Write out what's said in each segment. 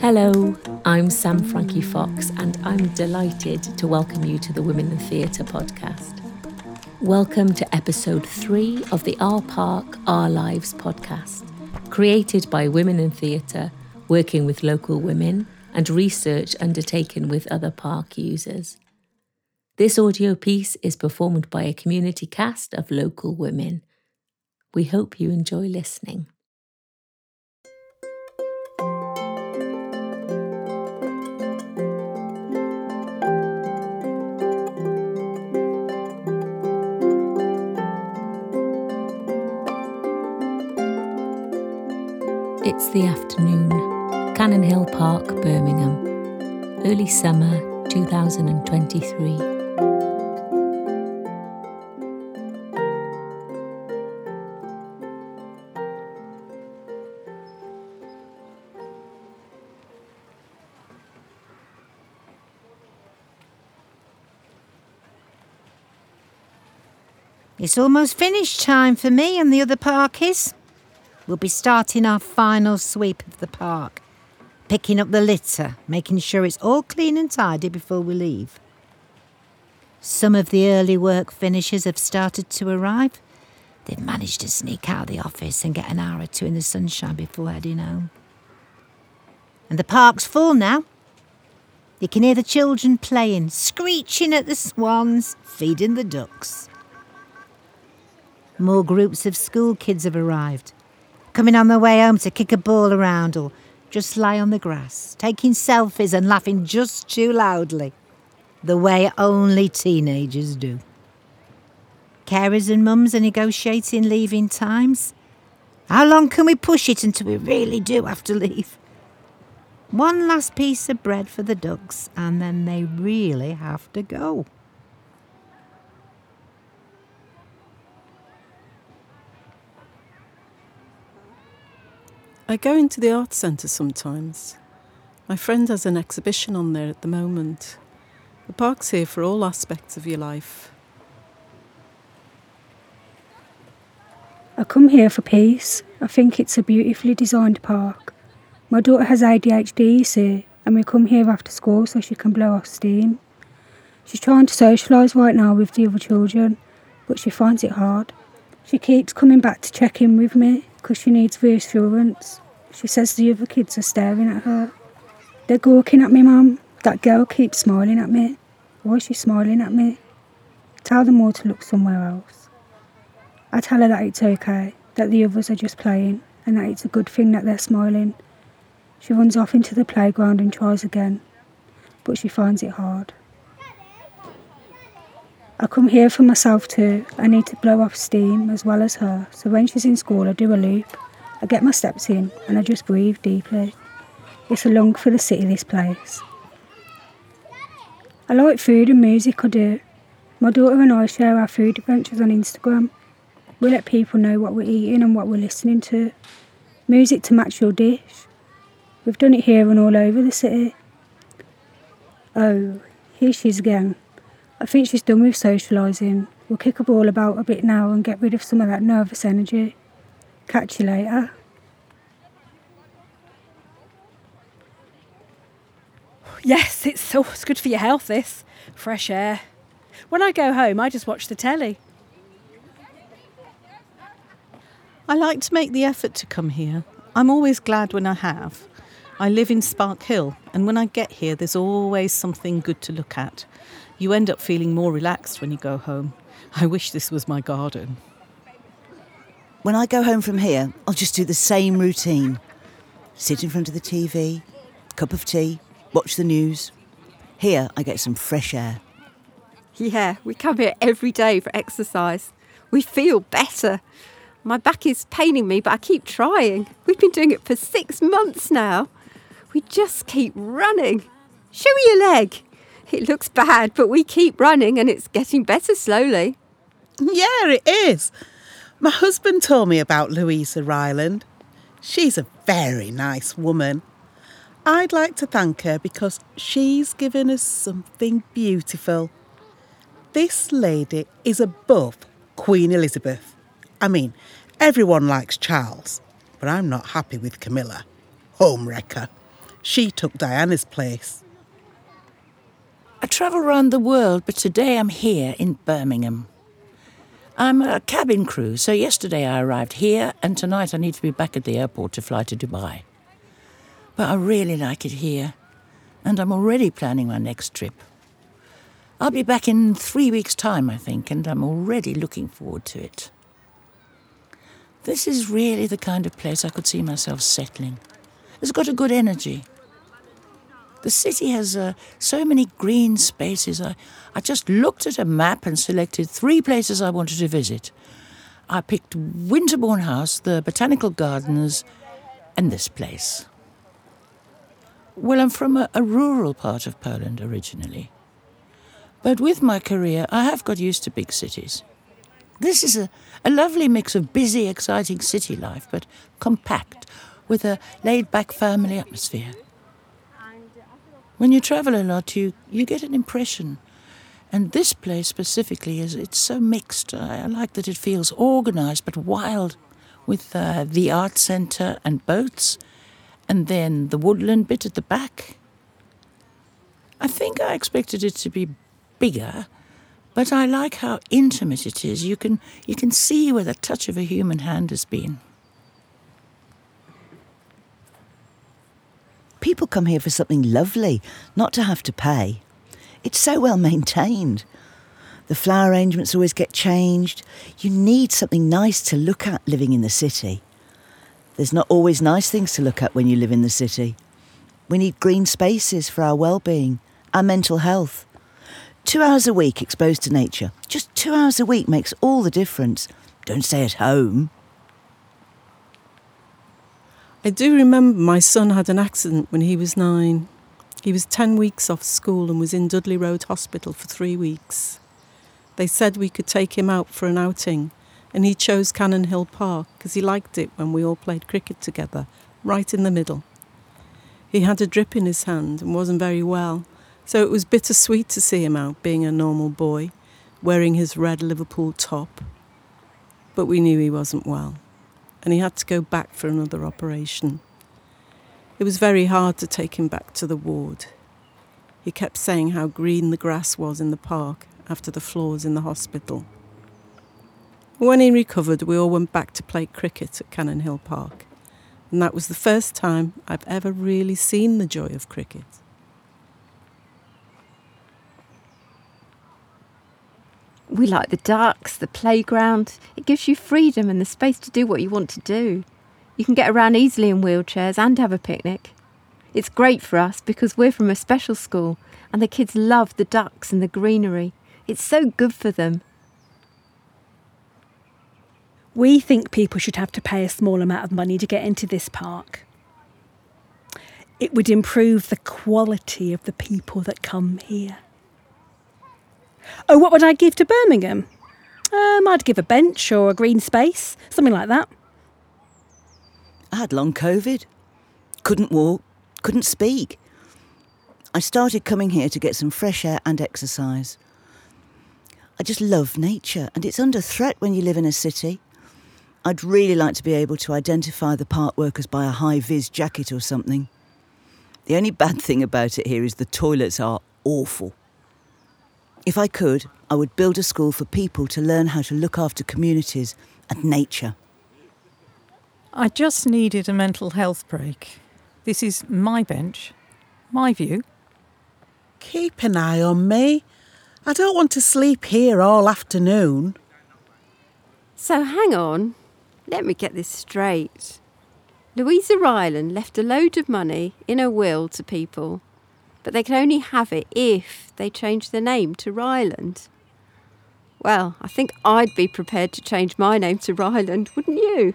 Hello, I'm Sam Frankie Fox, and I'm delighted to welcome you to the Women in Theatre podcast. Welcome to episode three of the Our Park, Our Lives podcast, created by Women in Theatre, working with local women, and research undertaken with other park users. This audio piece is performed by a community cast of local women. We hope you enjoy listening. It's the afternoon, Cannon Hill Park, Birmingham, early summer 2023. It's almost finish time for me and the other parkies. We'll be starting our final sweep of the park, picking up the litter, making sure it's all clean and tidy before we leave. Some of the early work finishers have started to arrive. They've managed to sneak out of the office and get an hour or two in the sunshine before heading home. And the park's full now. You can hear the children playing, screeching at the swans, feeding the ducks. More groups of school kids have arrived, coming on their way home to kick a ball around or just lie on the grass, taking selfies and laughing just too loudly, the way only teenagers do. Carers and mums are negotiating leaving times. How long can we push it until we really do have to leave? One last piece of bread for the ducks, and then they really have to go. I go into the art centre sometimes. My friend has an exhibition on there at the moment. The park's here for all aspects of your life. I come here for peace. I think it's a beautifully designed park. My daughter has ADHD, you see, and we come here after school so she can blow off steam. She's trying to socialise right now with the other children, but she finds it hard. She keeps coming back to check in with me because she needs reassurance. She says the other kids are staring at her. They're gawking at me, Mum. That girl keeps smiling at me. Why is she smiling at me? Tell them all to look somewhere else. I tell her that it's okay, that the others are just playing, and that it's a good thing that they're smiling. She runs off into the playground and tries again, but she finds it hard. I come here for myself too. I need to blow off steam as well as her, so when she's in school, I do a loop. I get my steps in and I just breathe deeply. It's a long for the city, this place. I like food and music, I do. My daughter and I share our food adventures on Instagram. We let people know what we're eating and what we're listening to. Music to match your dish. We've done it here and all over the city. Oh, here she is again. I think she's done with socialising. We'll kick a ball about a bit now and get rid of some of that nervous energy. Catch you later. Yes, it's so it's good for your health, this. Fresh air. When I go home, I just watch the telly. I like to make the effort to come here. I'm always glad when I have. I live in Sparkhill, and when I get here, there's always something good to look at. You end up feeling more relaxed when you go home. I wish this was my garden. When I go home from here, I'll just do the same routine sit in front of the TV, cup of tea, watch the news. Here, I get some fresh air. Yeah, we come here every day for exercise. We feel better. My back is paining me, but I keep trying. We've been doing it for six months now. We just keep running. Show me your leg. It looks bad, but we keep running and it's getting better slowly. Yeah, it is. My husband told me about Louisa Ryland. She's a very nice woman. I'd like to thank her because she's given us something beautiful. This lady is above Queen Elizabeth. I mean, everyone likes Charles, but I'm not happy with Camilla. Homewrecker. She took Diana's place. I travel around the world, but today I'm here in Birmingham. I'm a cabin crew, so yesterday I arrived here, and tonight I need to be back at the airport to fly to Dubai. But I really like it here, and I'm already planning my next trip. I'll be back in three weeks' time, I think, and I'm already looking forward to it. This is really the kind of place I could see myself settling. It's got a good energy. The city has uh, so many green spaces. I, I just looked at a map and selected three places I wanted to visit. I picked Winterbourne House, the Botanical Gardens, and this place. Well, I'm from a, a rural part of Poland originally. But with my career, I have got used to big cities. This is a, a lovely mix of busy, exciting city life, but compact, with a laid back family atmosphere. When you travel a lot, you, you get an impression. And this place specifically is it's so mixed. I, I like that it feels organized but wild, with uh, the art center and boats, and then the woodland bit at the back. I think I expected it to be bigger, but I like how intimate it is. You can you can see where the touch of a human hand has been. People come here for something lovely, not to have to pay. It's so well maintained. The flower arrangements always get changed. You need something nice to look at living in the city. There's not always nice things to look at when you live in the city. We need green spaces for our well-being, our mental health. Two hours a week exposed to nature, just two hours a week makes all the difference. Don't stay at home. I do remember my son had an accident when he was nine. He was 10 weeks off school and was in Dudley Road Hospital for three weeks. They said we could take him out for an outing, and he chose Cannon Hill Park because he liked it when we all played cricket together, right in the middle. He had a drip in his hand and wasn't very well, so it was bittersweet to see him out being a normal boy, wearing his red Liverpool top. But we knew he wasn't well and he had to go back for another operation. It was very hard to take him back to the ward. He kept saying how green the grass was in the park after the floors in the hospital. When he recovered, we all went back to play cricket at Cannon Hill Park, and that was the first time I've ever really seen the joy of cricket. We like the ducks, the playground. It gives you freedom and the space to do what you want to do. You can get around easily in wheelchairs and have a picnic. It's great for us because we're from a special school and the kids love the ducks and the greenery. It's so good for them. We think people should have to pay a small amount of money to get into this park. It would improve the quality of the people that come here. Oh, what would I give to Birmingham? Um, I'd give a bench or a green space, something like that. I had long COVID. Couldn't walk, couldn't speak. I started coming here to get some fresh air and exercise. I just love nature, and it's under threat when you live in a city. I'd really like to be able to identify the park workers by a high vis jacket or something. The only bad thing about it here is the toilets are awful. If I could, I would build a school for people to learn how to look after communities and nature. I just needed a mental health break. This is my bench, my view. Keep an eye on me. I don't want to sleep here all afternoon. So hang on, let me get this straight. Louisa Ryland left a load of money in her will to people, but they can only have it if they change their name to Ryland. Well, I think I'd be prepared to change my name to Ryland, wouldn't you?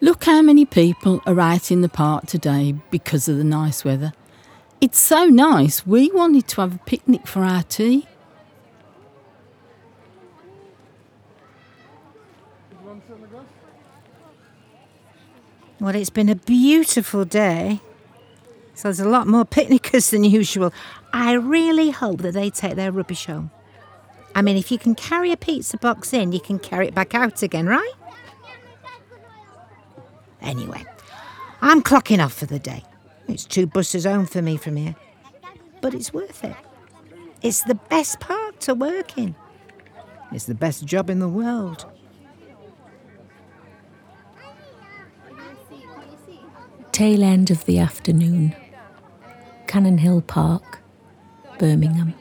Look how many people are out in the park today because of the nice weather. It's so nice, we wanted to have a picnic for our tea. Well, it's been a beautiful day. So there's a lot more picnickers than usual. I really hope that they take their rubbish home. I mean, if you can carry a pizza box in, you can carry it back out again, right? Anyway, I'm clocking off for the day. It's two buses home for me from here. But it's worth it. It's the best park to work in. It's the best job in the world. Tail end of the afternoon. Cannon Hill Park, Birmingham.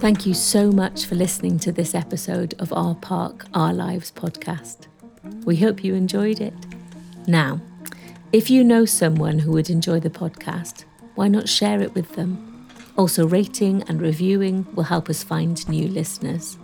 Thank you so much for listening to this episode of Our Park, Our Lives podcast. We hope you enjoyed it. Now, if you know someone who would enjoy the podcast, why not share it with them? Also, rating and reviewing will help us find new listeners.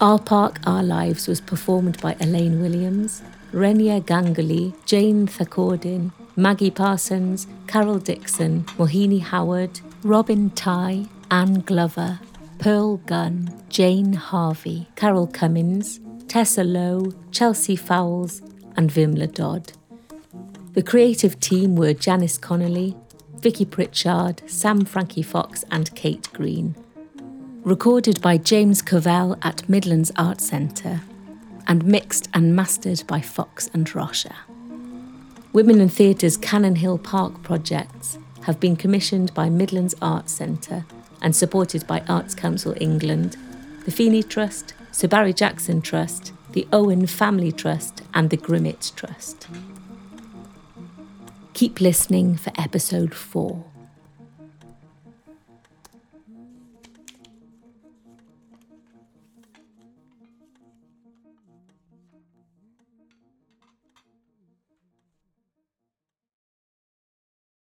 Our Park, Our Lives was performed by Elaine Williams, Renia Ganguly, Jane Thaakordin, Maggie Parsons, Carol Dixon, Mohini Howard, Robyn Tighe, Ann Glover, Pearl Gunn, Jane Harvey, Carole Cummins, Tessa Lowe, Chelsea Fowels, and Vimla Dodd. The creative team were Janice Connolly, Vicky Pritchard, Sam Frankie Fox, and Kate Green. Recorded by James Covell at Midlands Art Centre and mixed and mastered by Fox and Rosher. Women in Theatre's Cannon Hill Park projects have been commissioned by Midlands Arts Centre and supported by Arts Council England, the Feeney Trust, Sir Barry Jackson Trust, the Owen Family Trust, and the Grimmitt Trust. Keep listening for episode four.